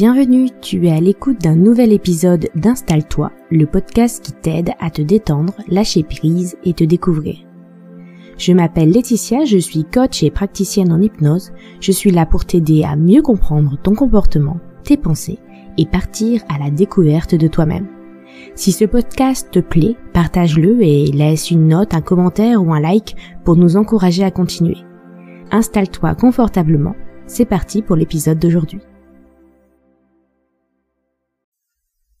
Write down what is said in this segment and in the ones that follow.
Bienvenue, tu es à l'écoute d'un nouvel épisode d'Installe-toi, le podcast qui t'aide à te détendre, lâcher prise et te découvrir. Je m'appelle Laetitia, je suis coach et praticienne en hypnose. Je suis là pour t'aider à mieux comprendre ton comportement, tes pensées et partir à la découverte de toi-même. Si ce podcast te plaît, partage-le et laisse une note, un commentaire ou un like pour nous encourager à continuer. Installe-toi confortablement. C'est parti pour l'épisode d'aujourd'hui.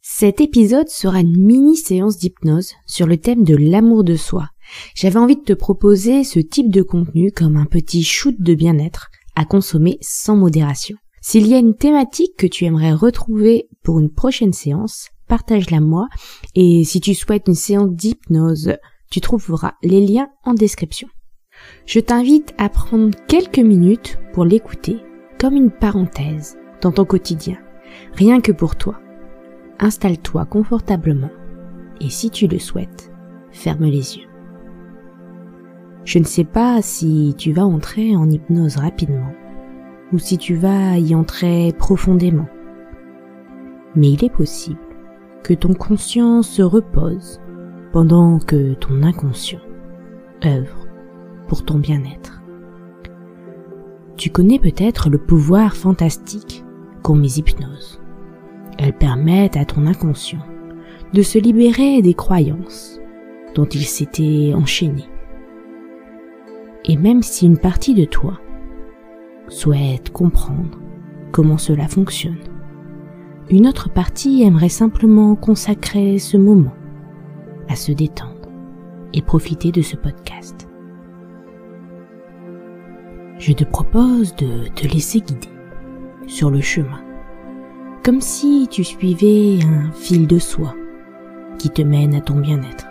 Cet épisode sera une mini séance d'hypnose sur le thème de l'amour de soi. J'avais envie de te proposer ce type de contenu comme un petit shoot de bien-être à consommer sans modération. S'il y a une thématique que tu aimerais retrouver pour une prochaine séance, partage-la moi et si tu souhaites une séance d'hypnose, tu trouveras les liens en description. Je t'invite à prendre quelques minutes pour l'écouter comme une parenthèse dans ton quotidien, rien que pour toi. Installe-toi confortablement et si tu le souhaites, ferme les yeux. Je ne sais pas si tu vas entrer en hypnose rapidement ou si tu vas y entrer profondément. Mais il est possible que ton conscient se repose pendant que ton inconscient œuvre pour ton bien-être. Tu connais peut-être le pouvoir fantastique qu'ont mes hypnoses. Elles permettent à ton inconscient de se libérer des croyances dont il s'était enchaîné. Et même si une partie de toi souhaite comprendre comment cela fonctionne, une autre partie aimerait simplement consacrer ce moment à se détendre et profiter de ce podcast. Je te propose de te laisser guider sur le chemin, comme si tu suivais un fil de soie qui te mène à ton bien-être.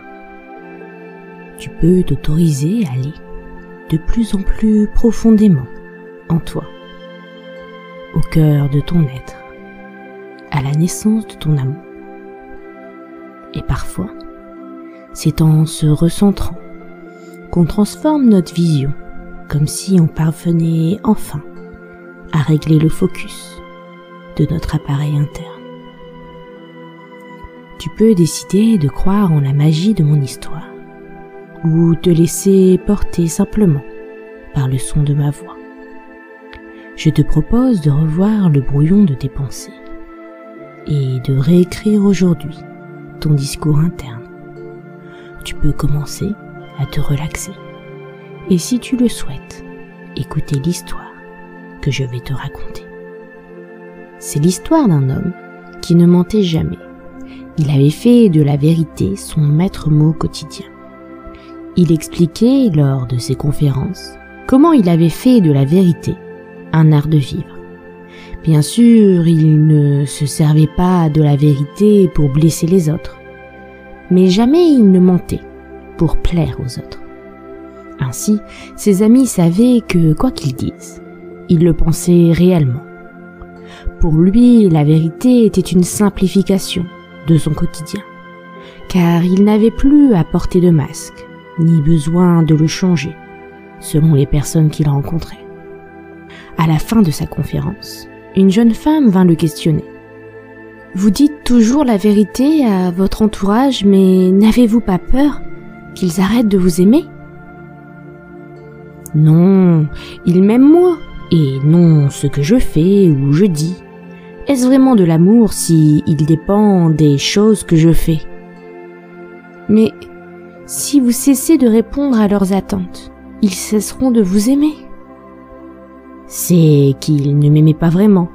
Tu peux t'autoriser à aller de plus en plus profondément en toi, au cœur de ton être à la naissance de ton amour. Et parfois, c'est en se recentrant qu'on transforme notre vision, comme si on parvenait enfin à régler le focus de notre appareil interne. Tu peux décider de croire en la magie de mon histoire, ou te laisser porter simplement par le son de ma voix. Je te propose de revoir le brouillon de tes pensées et de réécrire aujourd'hui ton discours interne. Tu peux commencer à te relaxer. Et si tu le souhaites, écouter l'histoire que je vais te raconter. C'est l'histoire d'un homme qui ne mentait jamais. Il avait fait de la vérité son maître mot quotidien. Il expliquait lors de ses conférences comment il avait fait de la vérité un art de vivre Bien sûr, il ne se servait pas de la vérité pour blesser les autres, mais jamais il ne mentait pour plaire aux autres. Ainsi, ses amis savaient que, quoi qu'il dise, il le pensait réellement. Pour lui, la vérité était une simplification de son quotidien, car il n'avait plus à porter de masque, ni besoin de le changer, selon les personnes qu'il rencontrait. À la fin de sa conférence, une jeune femme vint le questionner. Vous dites toujours la vérité à votre entourage, mais n'avez-vous pas peur qu'ils arrêtent de vous aimer Non, ils m'aiment moi, et non ce que je fais ou je dis. Est-ce vraiment de l'amour si il dépend des choses que je fais? Mais si vous cessez de répondre à leurs attentes, ils cesseront de vous aimer c'est qu'il ne m'aimait pas vraiment.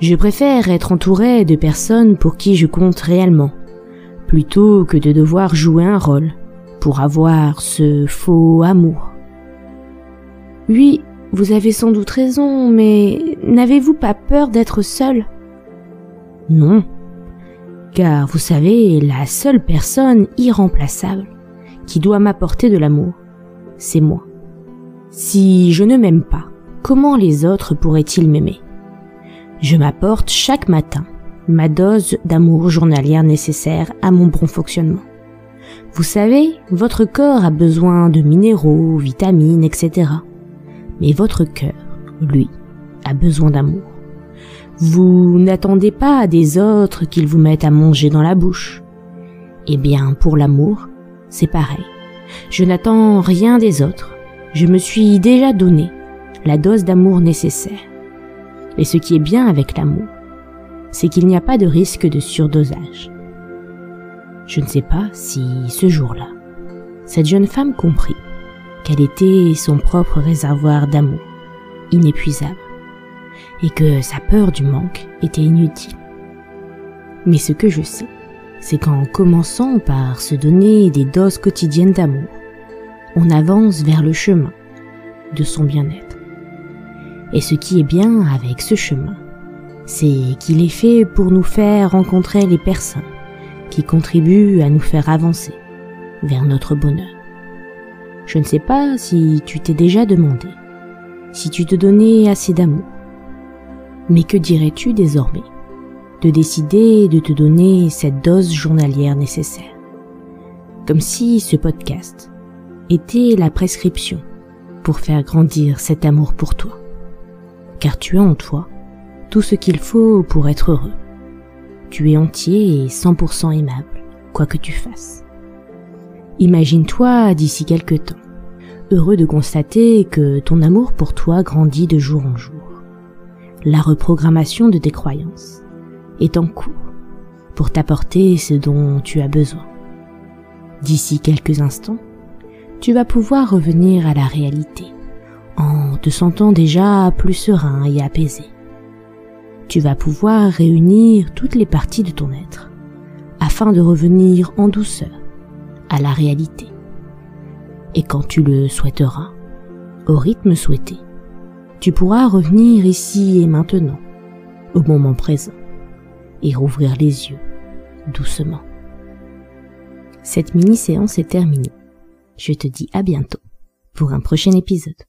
Je préfère être entouré de personnes pour qui je compte réellement, plutôt que de devoir jouer un rôle pour avoir ce faux amour. Oui, vous avez sans doute raison, mais n'avez-vous pas peur d'être seul? Non, car vous savez, la seule personne irremplaçable qui doit m'apporter de l'amour, c'est moi. Si je ne m'aime pas, comment les autres pourraient-ils m'aimer? Je m'apporte chaque matin ma dose d'amour journalière nécessaire à mon bon fonctionnement. Vous savez, votre corps a besoin de minéraux, vitamines, etc. Mais votre cœur, lui, a besoin d'amour. Vous n'attendez pas des autres qu'ils vous mettent à manger dans la bouche. Eh bien, pour l'amour, c'est pareil. Je n'attends rien des autres. Je me suis déjà donné la dose d'amour nécessaire. Et ce qui est bien avec l'amour, c'est qu'il n'y a pas de risque de surdosage. Je ne sais pas si ce jour-là, cette jeune femme comprit qu'elle était son propre réservoir d'amour, inépuisable, et que sa peur du manque était inutile. Mais ce que je sais, c'est qu'en commençant par se donner des doses quotidiennes d'amour, on avance vers le chemin de son bien-être. Et ce qui est bien avec ce chemin, c'est qu'il est fait pour nous faire rencontrer les personnes qui contribuent à nous faire avancer vers notre bonheur. Je ne sais pas si tu t'es déjà demandé si tu te donnais assez d'amour. Mais que dirais-tu désormais de décider de te donner cette dose journalière nécessaire? Comme si ce podcast était la prescription pour faire grandir cet amour pour toi. Car tu as en toi tout ce qu'il faut pour être heureux. Tu es entier et 100% aimable, quoi que tu fasses. Imagine-toi d'ici quelque temps, heureux de constater que ton amour pour toi grandit de jour en jour. La reprogrammation de tes croyances est en cours pour t'apporter ce dont tu as besoin. D'ici quelques instants, tu vas pouvoir revenir à la réalité en te sentant déjà plus serein et apaisé. Tu vas pouvoir réunir toutes les parties de ton être afin de revenir en douceur à la réalité. Et quand tu le souhaiteras, au rythme souhaité, tu pourras revenir ici et maintenant, au moment présent, et rouvrir les yeux doucement. Cette mini-séance est terminée. Je te dis à bientôt pour un prochain épisode.